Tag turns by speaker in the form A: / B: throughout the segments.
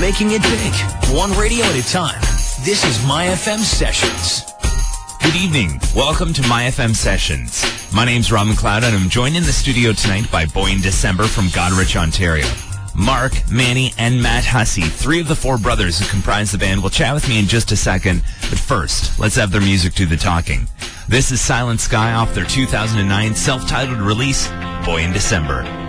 A: making it big, one radio at a time. This is My FM Sessions.
B: Good evening. Welcome to My FM Sessions. My name's Rob McLeod, and I'm joined in the studio tonight by Boy in December from Goderich, Ontario. Mark, Manny, and Matt Hussey, three of the four brothers who comprise the band, will chat with me in just a second. But first, let's have their music do the talking. This is Silent Sky off their 2009 self-titled release, Boy in December.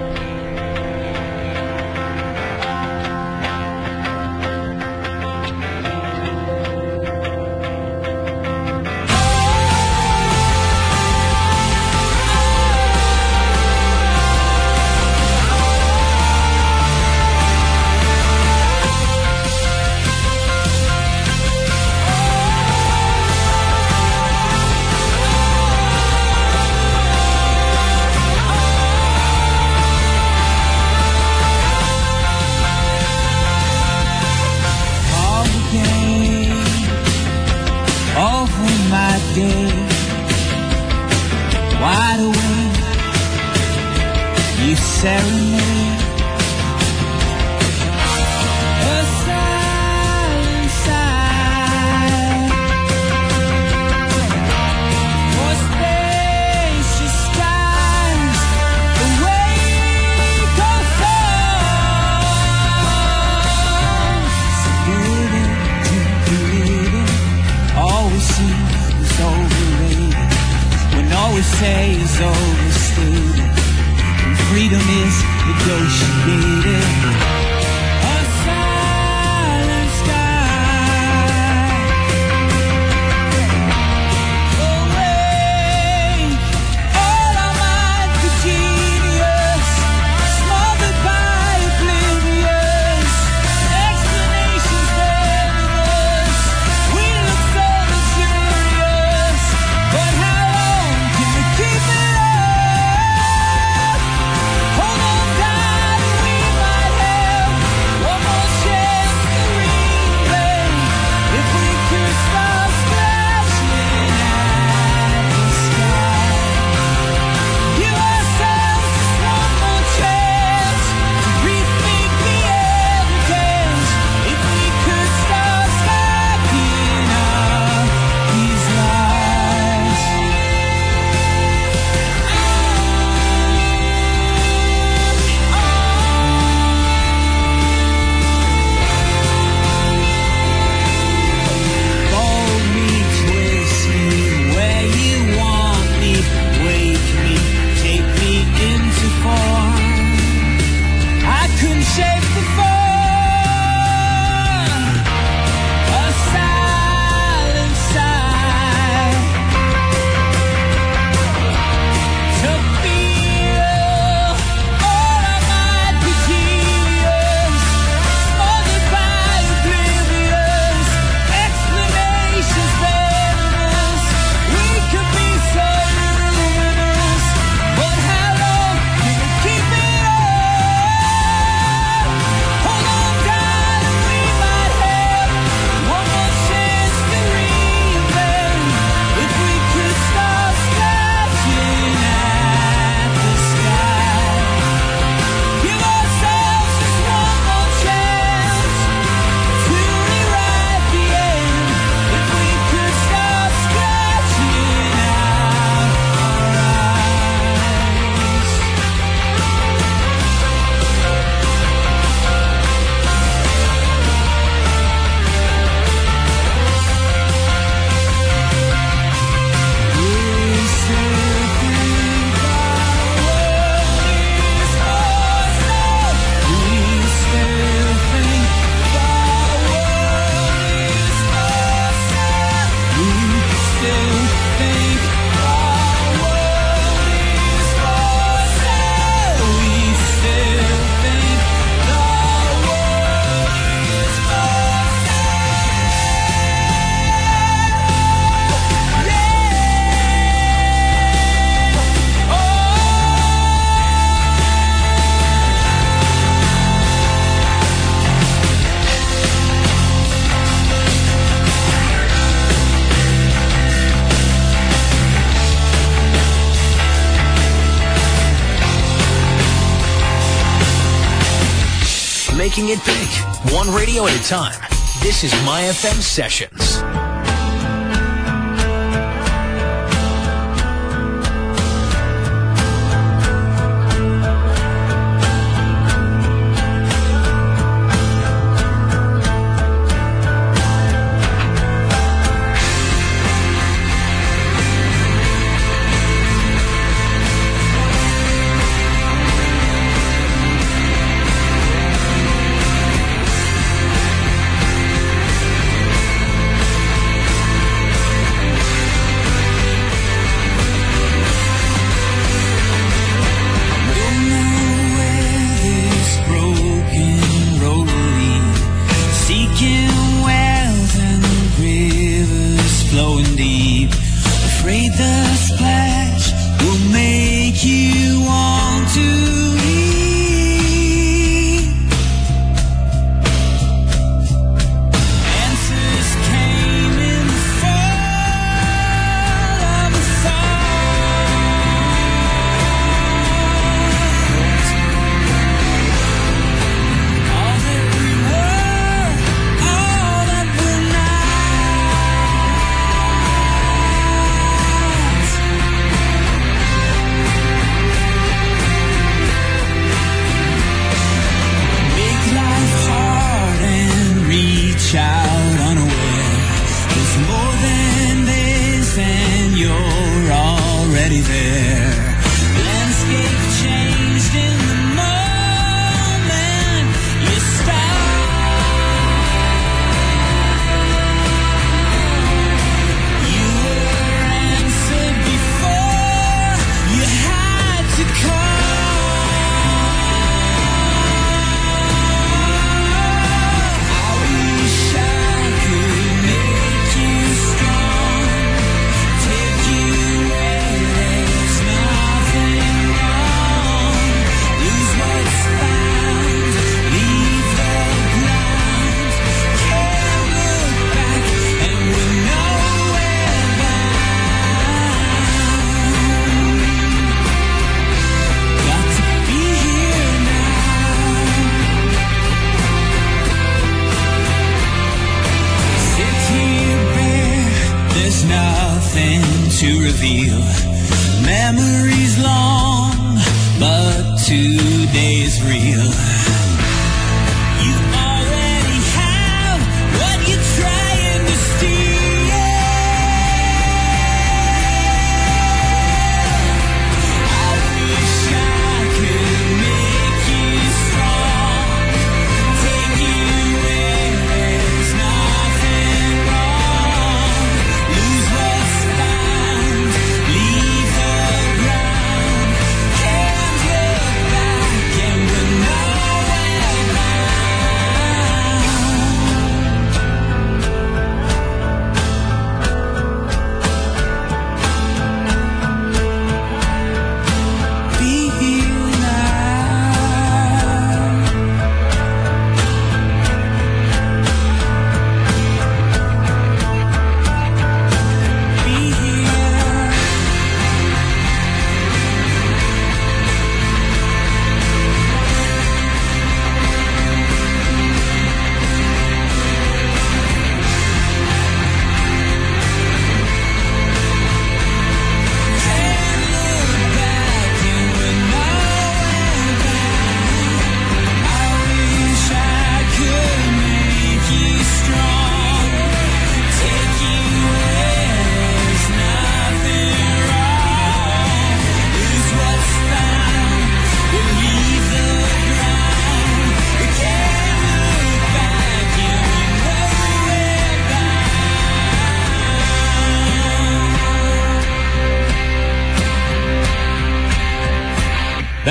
B: Radio at a time. This is My FM Sessions.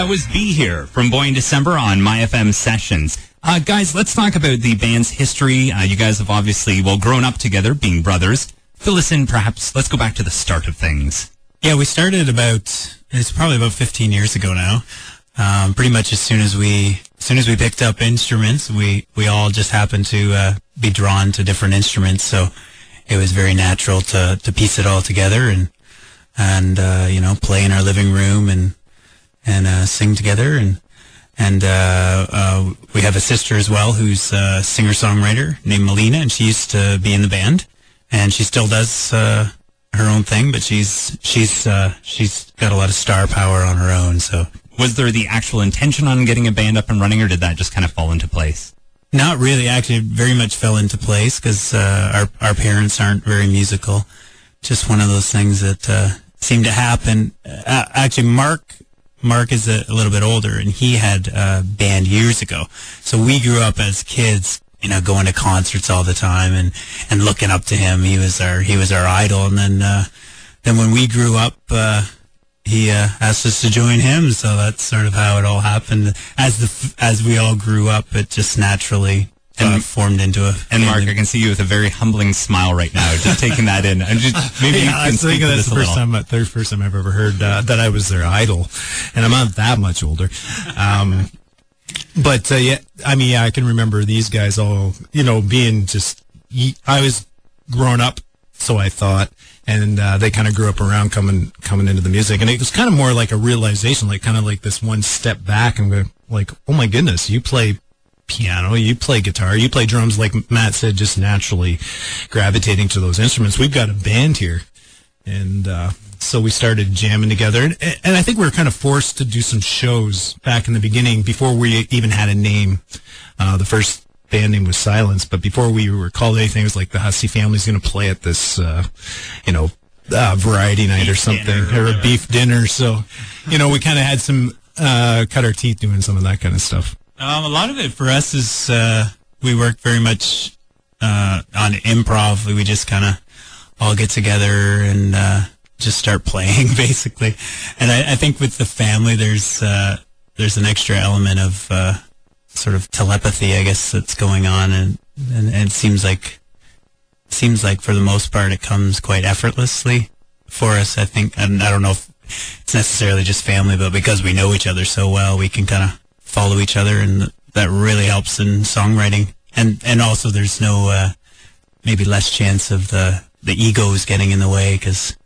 C: That
D: was Be Here from Boy in December on My FM Sessions. Uh, guys, let's talk about the band's history. Uh, you guys have obviously, well, grown up together, being brothers. Fill us in, perhaps. Let's go back to the start of things.
E: Yeah, we started about it's probably about 15 years ago now. Um, pretty much as soon as we as soon as we picked up instruments, we we all just happened to uh, be drawn to different instruments. So it was very natural to to piece it all together and and uh, you know play in our living room and and uh, sing together and and uh, uh, we have a sister as well who's a singer songwriter named Melina, and she used to be in the band, and she still does uh, her own thing, but she's she's uh, she's got a lot of star power on her own. So
D: Was there the actual intention on getting a band up and running, or did that just kind of fall into place?
E: Not really. Actually, very much fell into place because uh, our our parents aren't very musical. Just one of those things that uh, seemed to happen. Uh, actually, Mark Mark is a, a little bit older, and he had a band years ago. So we grew up as kids, you know, going to concerts all the time and and looking up to him. He was our he was our idol. And then uh, then when we grew up. Uh, he uh, asked us to join him, so that's sort of how it all happened. As the as we all grew up, it just naturally uh,
D: And-
E: formed into a.
D: And Mark. I can see you with a very humbling smile right now, just taking that in. And just maybe
F: Yeah, I
D: can
F: was
D: speak
F: thinking that's
D: this
F: the first time, third first time I've ever heard uh, that I was their idol, and I'm not that much older. Um, but uh, yeah, I mean, yeah, I can remember these guys all, you know, being just. I was grown up, so I thought, and uh, they kind of grew up around coming coming into the music, and it was kind of more like a realization, like kind of like this one step back, and go like, oh my goodness, you play piano, you play guitar, you play drums, like Matt said, just naturally gravitating to those instruments. We've got a band here, and uh, so we started jamming together, and, and I think we were kind of forced to do some shows back in the beginning before we even had a name. Uh, the first band name was Silence, but before we were called anything, it was like the Hussey family's going to play at this, uh, you know, uh, variety night or something, or, a beef dinner. So, you know, we kind of had some uh, cut our teeth doing some of that kind of stuff.
E: Um, a lot of it for us is uh, we work very much uh, on improv. We just kind of all get together and uh, just start playing, basically. And I, I think with the family, there's uh, there's an extra element of uh, sort of telepathy, I guess, that's going on, and, and, and it seems like seems like for the most part it comes quite effortlessly for us. I think, and I don't know if it's necessarily just family, but because we know each other so well, we can kind of follow each other, and that really helps in songwriting. And and also, there's no uh, maybe less chance of the the egos getting in the way because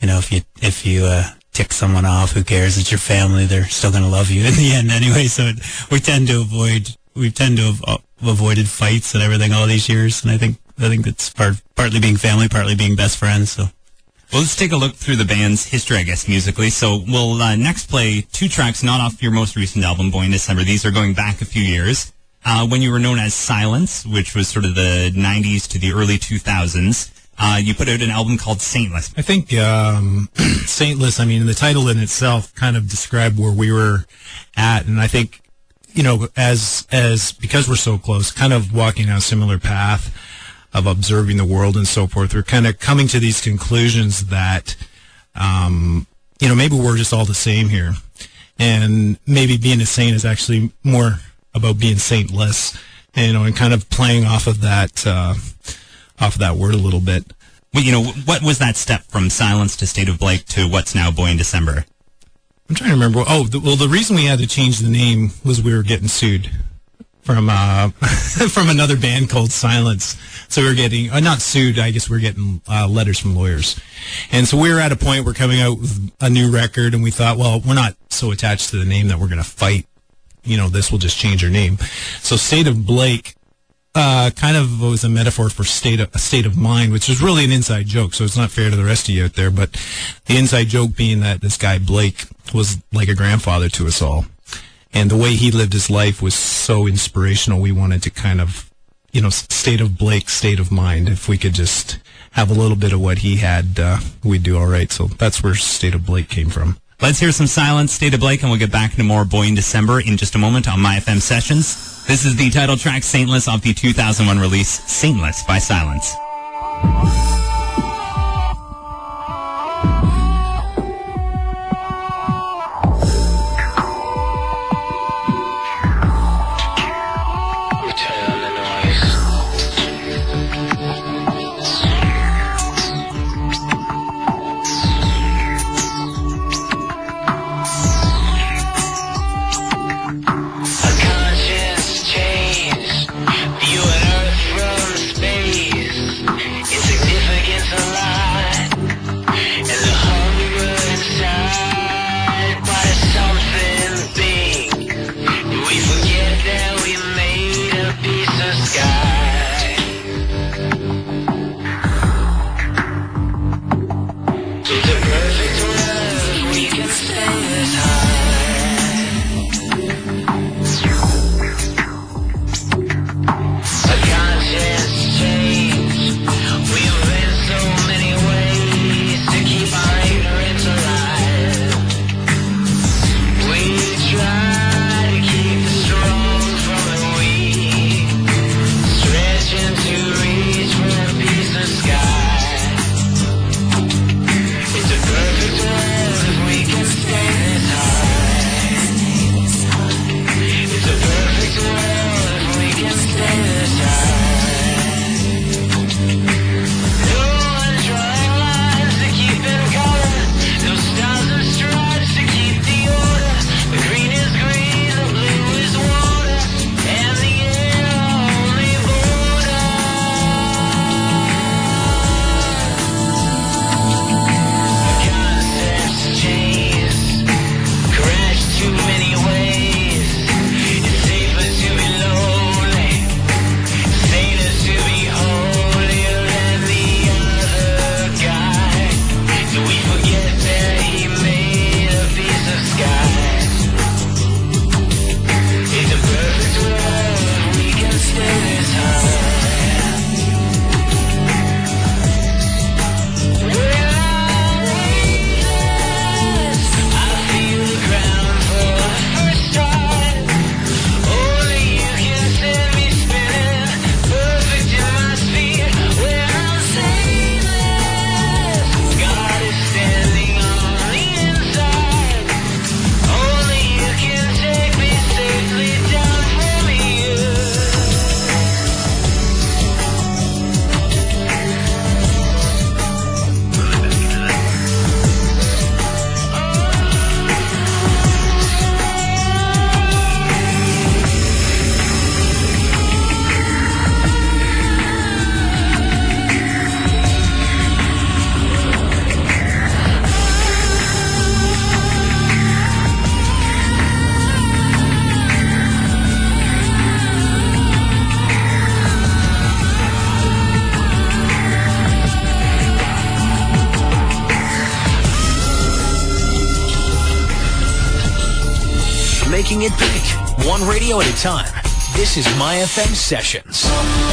E: you know if you if you uh, tick someone off, who cares? It's your family; they're still going to love you in the end anyway. So it, we tend to avoid we tend to have uh, avoided fights and everything all these years, and I think I think that's part partly being family, partly being best friends. So.
D: Well, let's take a look through the band's history, I guess, musically. So we'll uh, next play two tracks, not off your most recent album, Boy in December. These are going back a few years. Uh, when you were known as Silence, which was sort of the 90s to the early 2000s, uh, you put out an album called Saintless.
F: I think um, Saintless, I mean, the title in itself kind of described where we were at. And I think, you know, as, as, because we're so close, kind of walking down a similar path of observing the world and so forth, we're kind of coming to these conclusions that, um, you know, maybe we're just all the same here. And maybe being a saint is actually more about being saintless, you know, and kind of playing off of that, uh, off of that word a little bit.
D: Well, you know, what was that step from Silence to State of Blake to what's now Boy in December?
F: I'm trying to remember. Oh, the, well, the reason we had to change the name was we were getting sued from uh, from another band called Silence. So we were getting uh, not sued. I guess we are getting uh, letters from lawyers, and so we were at a point we're coming out with a new record, and we thought, well, we're not so attached to the name that we're going to fight. You know, this will just change our name. So State of Blake uh, kind of was a metaphor for state of, a state of mind, which is really an inside joke. So it's not fair to the rest of you out there. But the inside joke being that this guy Blake was like a grandfather to us all, and the way he lived his life was so inspirational. We wanted to kind of, you know, state of Blake, state of mind. If we could just have a little bit of what he had, uh, we'd do all right. So that's where state of Blake came from.
D: Let's hear some Silence, State of Blake, and we'll get back to more Boy in December in just a moment on My FM Sessions. This is the title track Saintless off the 2001 release Saintless by Silence.
B: making it big, one radio at a time. This is My FM Sessions.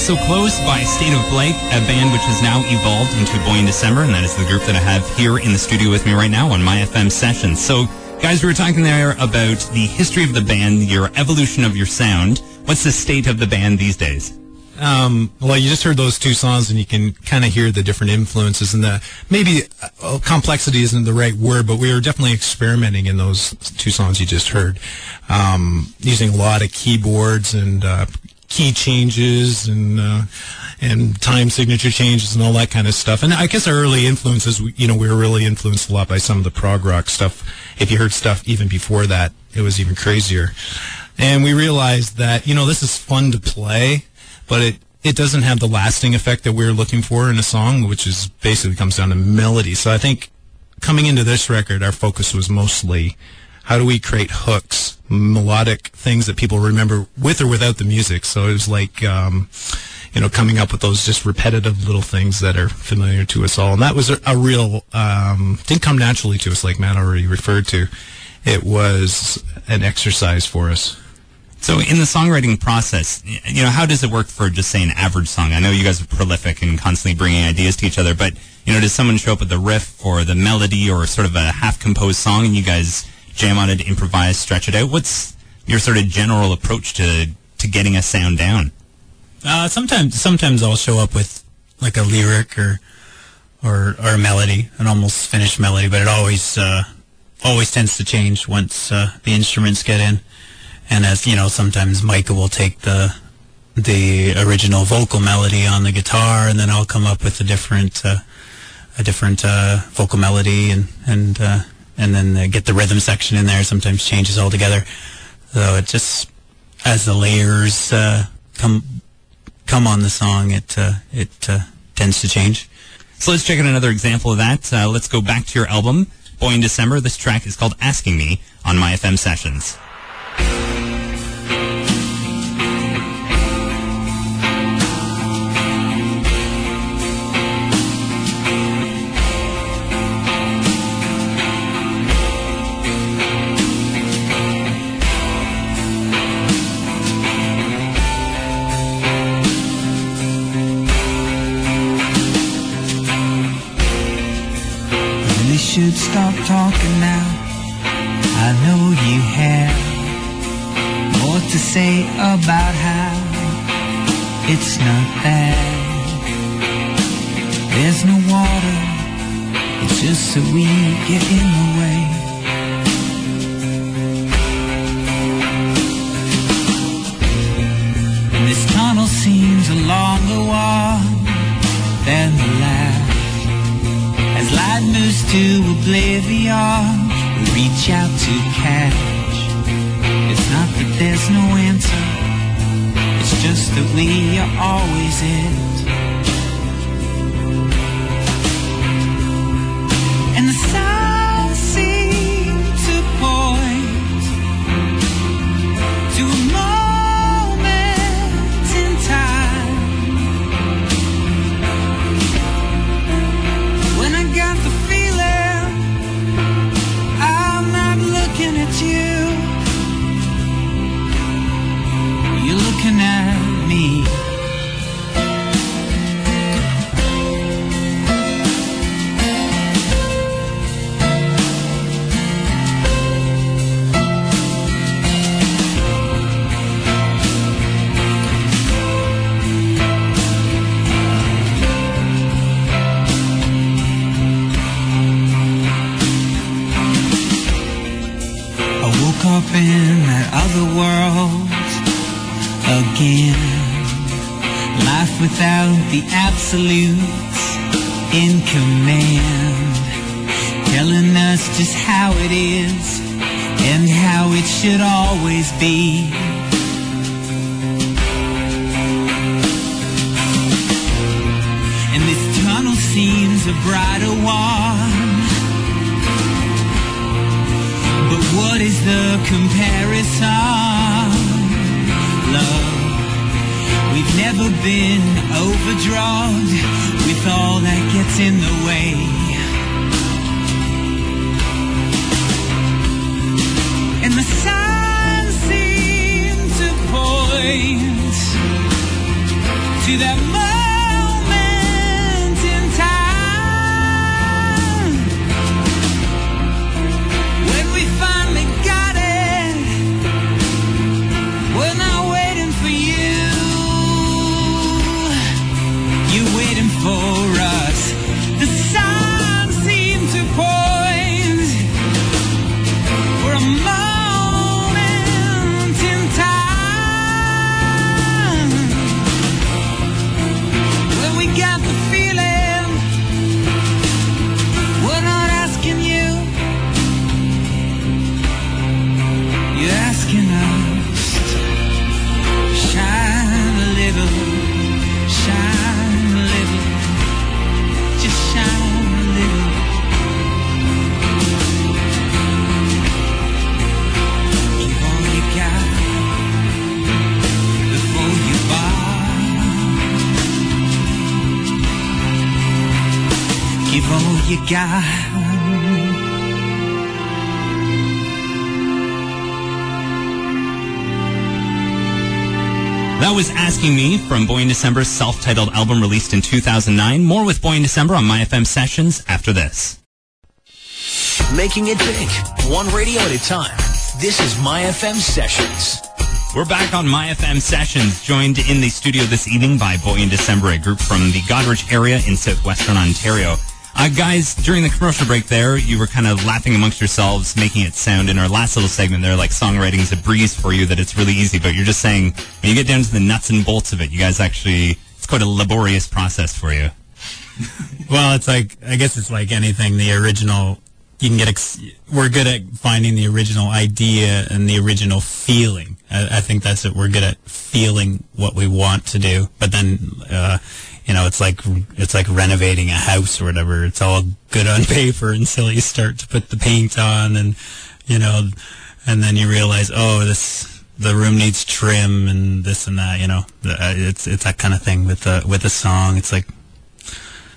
D: So Close by State of Blake, a band which has now evolved into Boy in December, and that is the group that I have here in the studio with me right now on My FM Sessions. So, guys, we were talking there about the history of the band, your evolution of your sound. What's the state of the band these days?
F: Um, well, you just heard those two songs, and you can kind of hear the different influences and the maybe uh, complexity isn't the right word, but we were definitely experimenting in those two songs you just heard, um, using a lot of keyboards and uh, key changes and uh, and time signature changes and all that kind of stuff. And I guess our early influences, you know, we were really influenced a lot by some of the prog rock stuff. If you heard stuff even before that, it was even crazier. And we realized that, you know, this is fun to play, but it, it doesn't have the lasting effect that we're looking for in a song, which is basically comes down to melody. So I think coming into this record, our focus was mostly how do we create hooks, melodic things that people remember with or without the music. So it was like, um, you know, coming up with those just repetitive little things that are familiar to us all. And that was a, a real, um, didn't come naturally to us like Matt already referred to. It was an exercise for us.
D: So, in the songwriting process, you know, how does it work for just say an average song? I know you guys are prolific and constantly bringing ideas to each other, but you know, does someone show up with the riff or the melody or sort of a half-composed song, and you guys jam on it, improvise, stretch it out? What's your sort of general approach to to getting a sound down?
E: Uh, sometimes, sometimes I'll show up with like a lyric or or or a melody, an almost finished melody, but it always uh, always tends to change once uh, the instruments get in. And as you know, sometimes Micah will take the the original vocal melody on the guitar, and then I'll come up with a different uh, a different uh, vocal melody, and and uh, and then uh, get the rhythm section in there. Sometimes changes altogether. So it just as the layers uh, come come on the song, it uh, it uh, tends to change.
D: So let's check out another example of that. Uh, let's go back to your album, Boy in December. This track is called Asking Me on My FM Sessions.
B: Should stop talking now. I know you have more to say about how it's not bad. There's no water, it's just that we get in the way. And this tunnel seems a longer one than the last. Moves to oblivion, reach out to catch. It's not that there's no answer, it's just that we are always it. To
D: that from Boy in December's self-titled album released in 2009. More with Boy in December on My FM Sessions after this.
A: Making it big, one radio at a time. This is My FM Sessions.
D: We're back on My FM Sessions, joined in the studio this evening by Boy in December, a group from the Goderich area in southwestern Ontario. Uh, guys, during the commercial break there, you were kind of laughing amongst yourselves, making it sound in our last little segment there like songwriting's a breeze for you, that it's really easy, but you're just saying when you get down to the nuts and bolts of it, you guys actually, it's quite a laborious process for you.
E: Well, it's like I guess it's like anything. The original, you can get. Ex- we're good at finding the original idea and the original feeling. I, I think that's it. We're good at feeling what we want to do, but then, uh, you know, it's like it's like renovating a house or whatever. It's all good on paper until you start to put the paint on, and you know, and then you realize, oh, this the room needs trim and this and that. You know, uh, it's it's that kind of thing with the with a song. It's like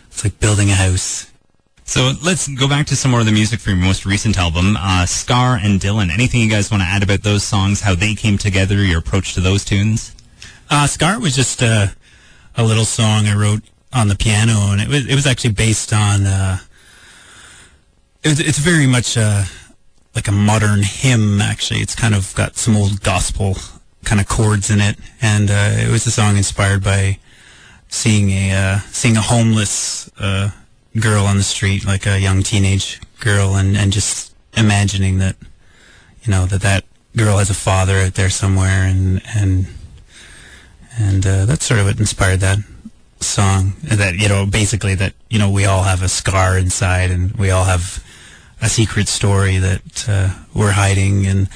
E: it's like building a house.
D: So let's go back to some more of the music for your most recent album, uh, Scar and Dylan. Anything you guys want to add about those songs, how they came together, your approach to those tunes?
E: Uh, Scar was just a, a little song I wrote on the piano, and it was it was actually based on. Uh, it's very much uh, like a modern hymn. Actually, it's kind of got some old gospel kind of chords in it, and uh, it was a song inspired by seeing a uh, seeing a homeless uh, girl on the street, like a young teenage girl, and, and just imagining that you know that that girl has a father out there somewhere, and and and uh, that's sort of what inspired that song. That you know, basically that you know we all have a scar inside, and we all have a secret story that uh, we're hiding, and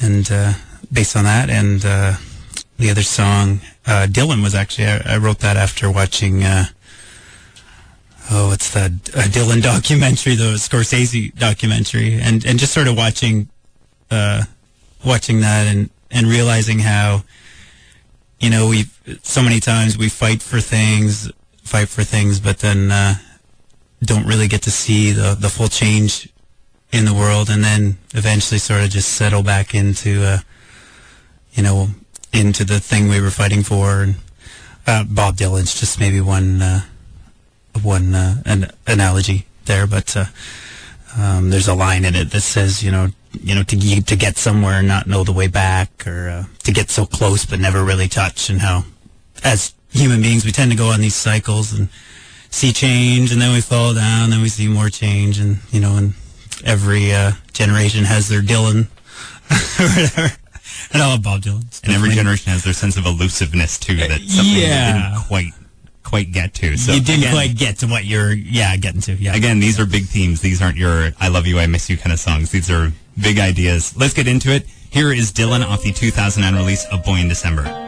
E: and uh, based on that, and uh, the other song, uh, Dylan was actually I, I wrote that after watching. Uh, oh, what's that uh, Dylan documentary, the Scorsese documentary, and and just sort of watching, uh, watching that and and realizing how you know, we so many times we fight for things, fight for things, but then uh, don't really get to see the the full change in the world, and then eventually sort of just settle back into, uh, you know, into the thing we were fighting for. And uh, Bob Dylan's just maybe one uh, one uh, an analogy there, but uh, um, there's a line in it that says, you know, you know, to to get somewhere and not know the way back, or uh, to get so close but never really touch, and how, as human beings, we tend to go on these cycles and see change, and then we fall down, and then we see more change, and you know, and every uh, generation has their Dylan, or whatever. And I love Bob Dylan.
D: And every generation has their sense of elusiveness too, that something you
E: yeah.
D: didn't quite quite get to. So
E: you didn't
D: again,
E: quite get to what you're, yeah, getting to. Yeah.
D: Again, these are big themes. These aren't your I love you, I miss you kind of songs. These are big ideas. Let's get into it. Here is Dylan off the 2009 release of Boy in December.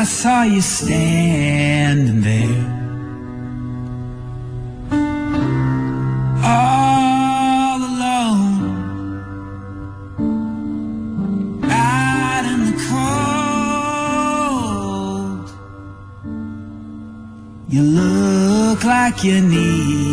B: I saw you standing there. All alone, out in the cold. You look like you need.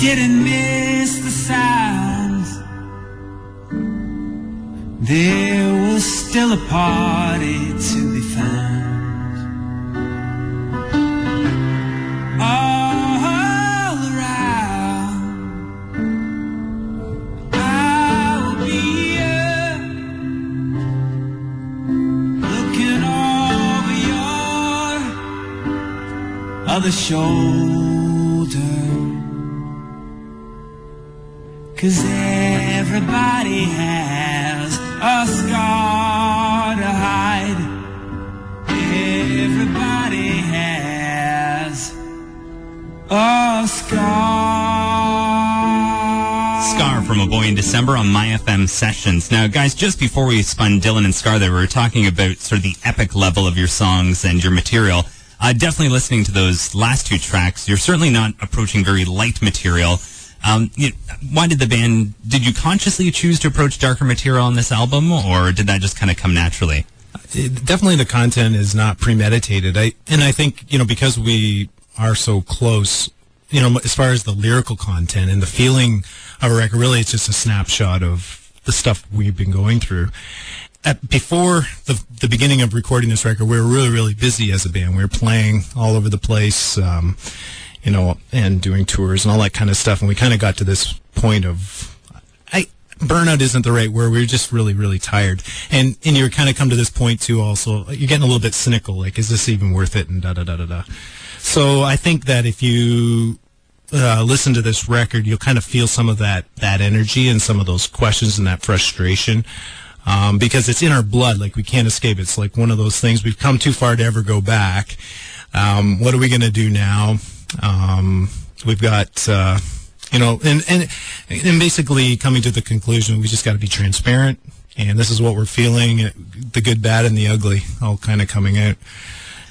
B: Didn't miss the sounds. There was still a party to be found. All around, I will be here, looking over your other shoulder. Cause everybody has a scar to hide. Everybody has a scar.
D: Scar from A Boy in December on My FM Sessions. Now, guys, just before we spun Dylan and Scar there, we were talking about sort of the epic level of your songs and your material. Uh, definitely listening to those last two tracks, you're certainly not approaching very light material. Um, you, why did the band, did you consciously choose to approach darker material on this album, or did that just kind of come naturally?
F: it- definitely the content is not premeditated. I and I think you know because we are so close, you know, as far as the lyrical content and the feeling of a record, really, it's just a snapshot of the stuff we've been going through. At, before the the beginning of recording this record, we were really really busy as a band. We were playing all over the place. Um, you know, and doing tours and all that kind of stuff. And we kind of got to this point of, I, burnout isn't the right word. We were just really, really tired. And, and you kind of come to this point too also, you're getting a little bit cynical. Like, is this even worth it? And da, da, da, da, da. So I think that if you, uh, listen to this record, you'll kind of feel some of that, that energy and some of those questions and that frustration. Um, because it's in our blood, like we can't escape. It's like one of those things. We've come too far to ever go back. Um, what are we going to do now? Um, we've got, uh, you know, and, and, and basically coming to the conclusion, we just got to be transparent. And this is what we're feeling, the good, bad, and the ugly, all kind of coming out.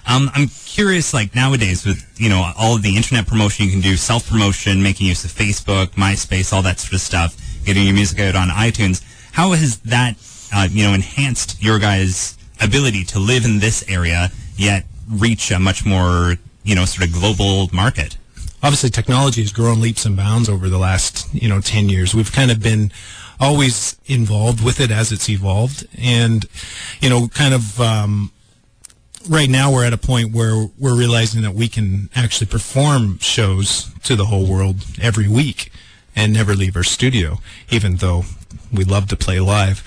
D: Um, I'm curious, like nowadays with, you know, all of the internet promotion you can do, self-promotion, making use of Facebook, MySpace, all that sort of stuff, getting your music out on iTunes. How has that, uh, you know, enhanced your guys' ability to live in this area, yet reach a much more, you know, sort of global market?
F: obviously technology has grown leaps and bounds over the last you know 10 years. We've kind of been always involved with it as it's evolved. And you know kind of um, right now we're at a point where we're realizing that we can actually perform shows to the whole world every week and never leave our studio even though we love to play live.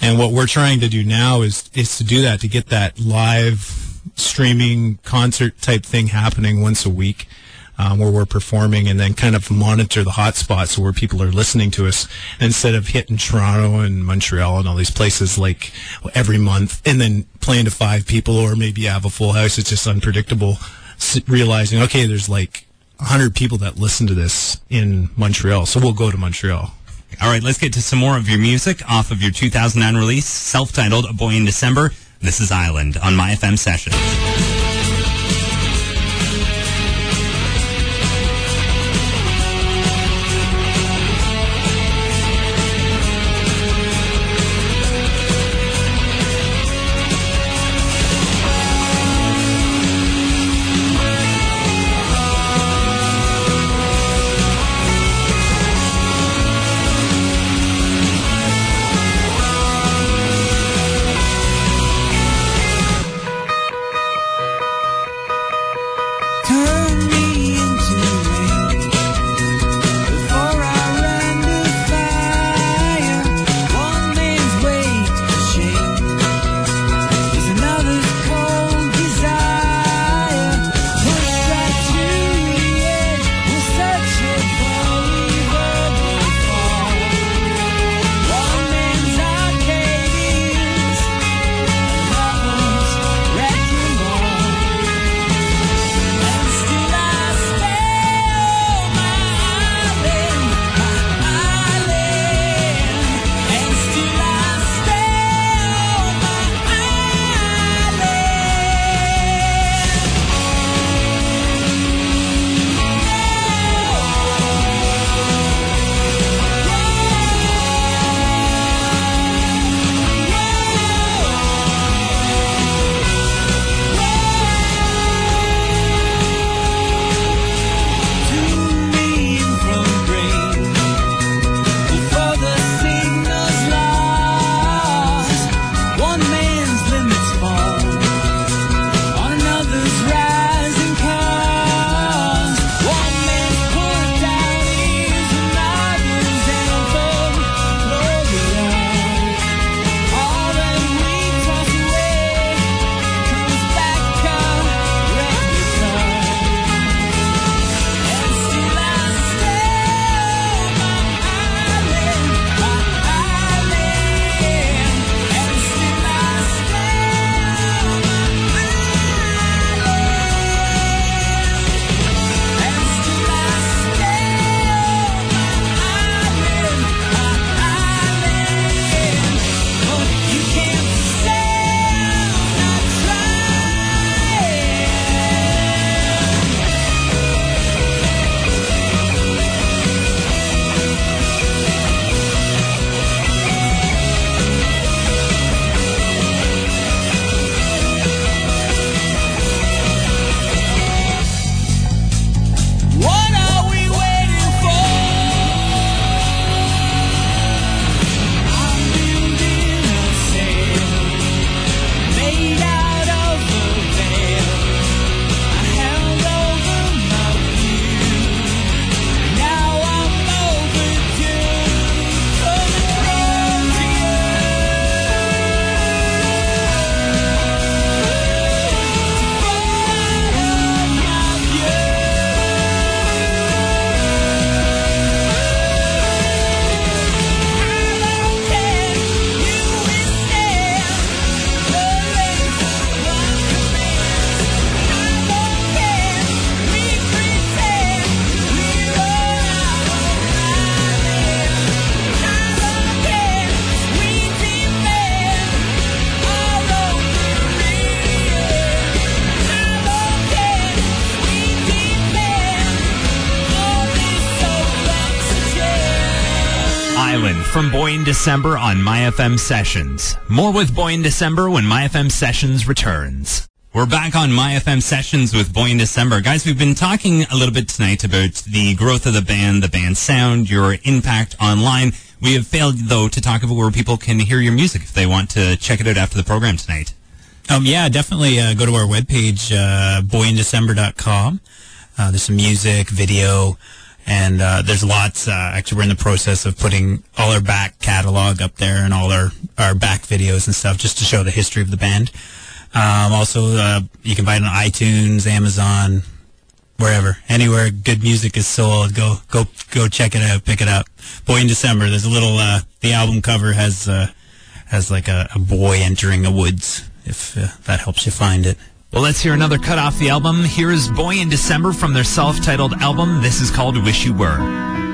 F: And what we're trying to do now is is to do that to get that live streaming concert type thing happening once a week um, where we're performing and then kind of monitor the hot spots where people are listening to us instead of hitting Toronto and Montreal and all these places like every month and then playing to five people or maybe have a full house. It's just unpredictable. S- realizing, okay, there's like 100 people that listen to this in Montreal, so we'll go to Montreal.
D: All right, let's get to some more of your music off of your 2009 release, self-titled A Boy in December. This is Island on My FM Sessions.
B: From Boy in December on MyFM Sessions. More with Boy in December when MyFM Sessions returns.
D: We're back on MyFM sessions with Boy in December. Guys, we've been talking a little bit tonight about the growth of the band, the band sound, your impact online. We have failed, though, to talk about where people can hear your music if they want to check it out after the program tonight.
E: Um, yeah, definitely uh, go to our webpage, uh, boyindecember.com. Uh, there's some music, video, and uh, there's lots. Uh, actually, we're in the process of putting all our back catalog up there and all our, our back videos and stuff just to show the history of the band. Um, also, uh, you can buy it on iTunes, Amazon, wherever, anywhere good music is sold. Go, go, go check it out, pick it up. Boy in December. There's a little. Uh, the album cover has uh, has like a, a boy entering a woods. If uh, that helps you find it.
B: Well, let's hear another cut off the album. Here is Boy in December from their self-titled album. This is called Wish You Were.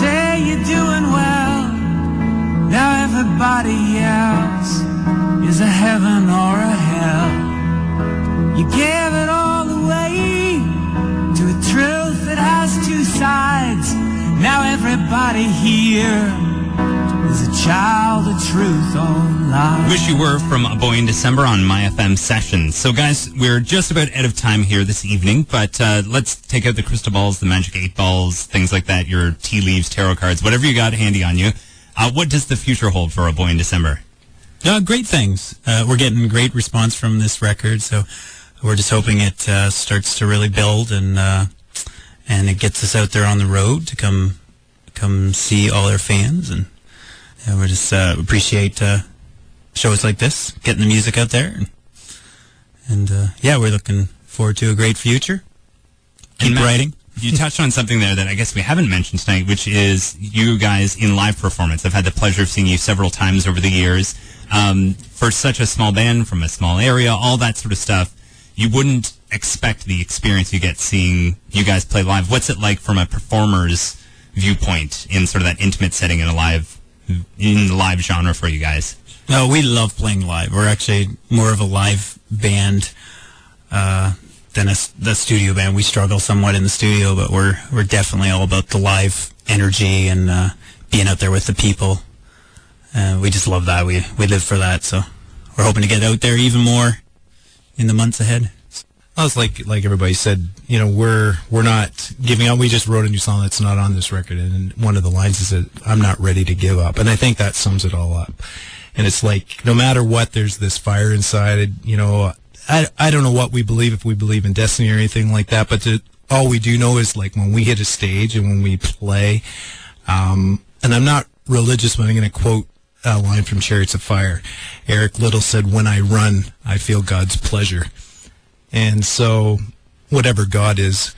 G: say you're doing well. Now
B: everybody else is a heaven or a hell. You give it all away to a truth that has two sides. Now everybody here is a child of truth or lie.
D: Wish You Were from A Boy in December on My FM Sessions. So, guys, we're just about out of time here this evening, but uh, let's take out the crystal balls, the magic eight balls, things like that, your tea leaves, tarot cards, whatever you got handy on you. Uh, what does the future hold for A Boy in December?
E: Uh, great things. Uh, we're getting great response from this record, so we're just hoping it uh, starts to really build and uh, and it gets us out there on the road to come come see all our fans, and yeah, we just uh, appreciate uh, shows like this, getting the music out there, and, and uh, yeah, we're looking forward to a great future. Keep
D: And Matt,
E: writing.
D: You touched on something there that I guess we haven't mentioned tonight, which is you guys in live performance. I've had the pleasure of seeing you several times over the years. Um, for such a small band from a small area, all that sort of stuff, you wouldn't expect the experience you get seeing you guys play live. What's it like from a performer's viewpoint in sort of that intimate setting in a live in the live genre for you guys?
E: No, we love playing live. We're actually more of a live band uh, than a, the studio band. We struggle somewhat in the studio, but we're we're definitely all about the live energy and uh, being out there with the people. Uh, we just love that. We we live for that. So we're hoping to get out there even more in the months ahead.
F: I was like like everybody said, you know, we're we're not giving up. We just wrote a new song that's not on this record, and one of the lines is that I'm not ready to give up, and I think that sums it all up. And it's like no matter what, there's this fire inside. You know, I I don't know what we believe if we believe in destiny or anything like that, but to, all we do know is like when we hit a stage and when we play, um, and I'm not religious, but I'm going to quote a line from Chariots of Fire. Eric Liddell said, "When I run, I feel God's pleasure." And so, whatever God is,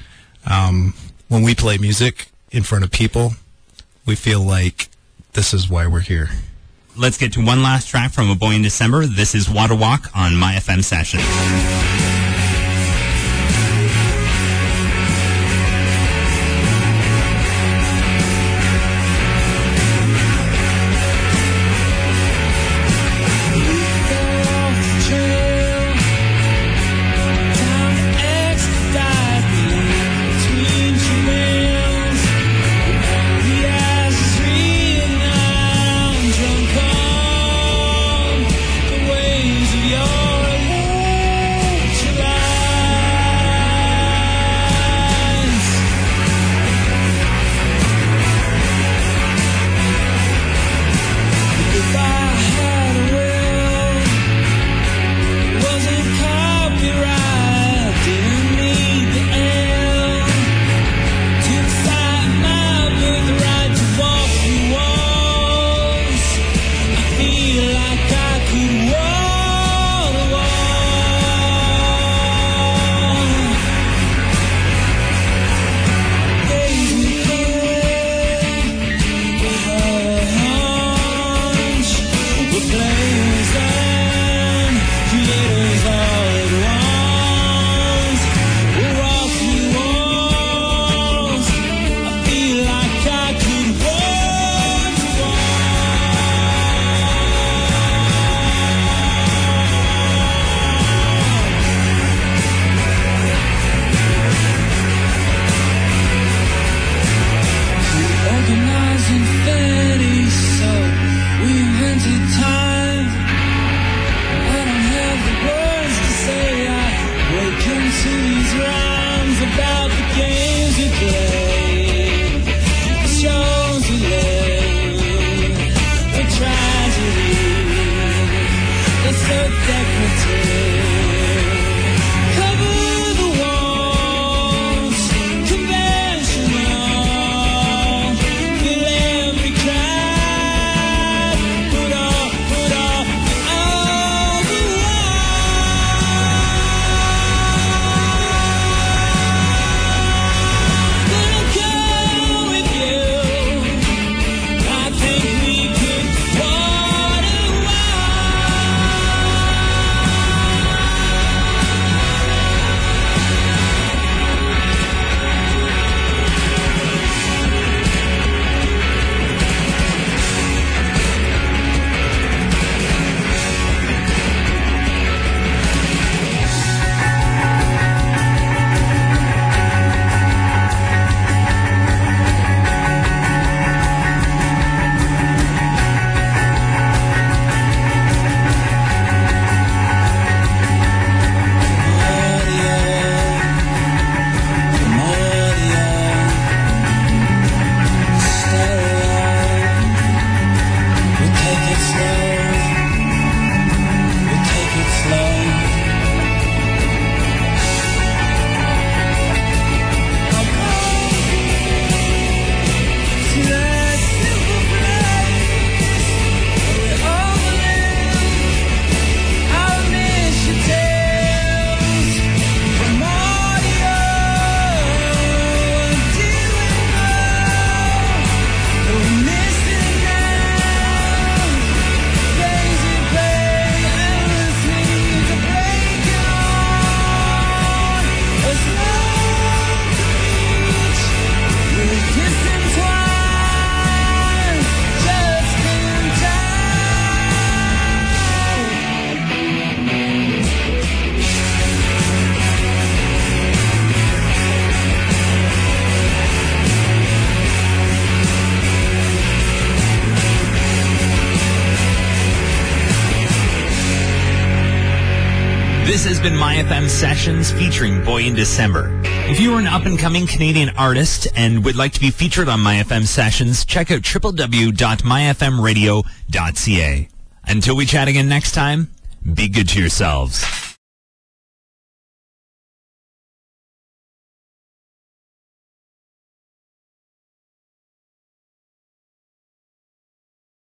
F: um, when we play music in front of people, we feel like this is why we're here.
D: Let's get to one last track from A Boy in December. This is Water Walk on My FM Session. Has been My FM Sessions featuring Boy in December. If you are an up-and-coming Canadian artist and would like to be featured on My FM Sessions, check out www.myfmradio.ca. Until we chat again next time, be good to yourselves.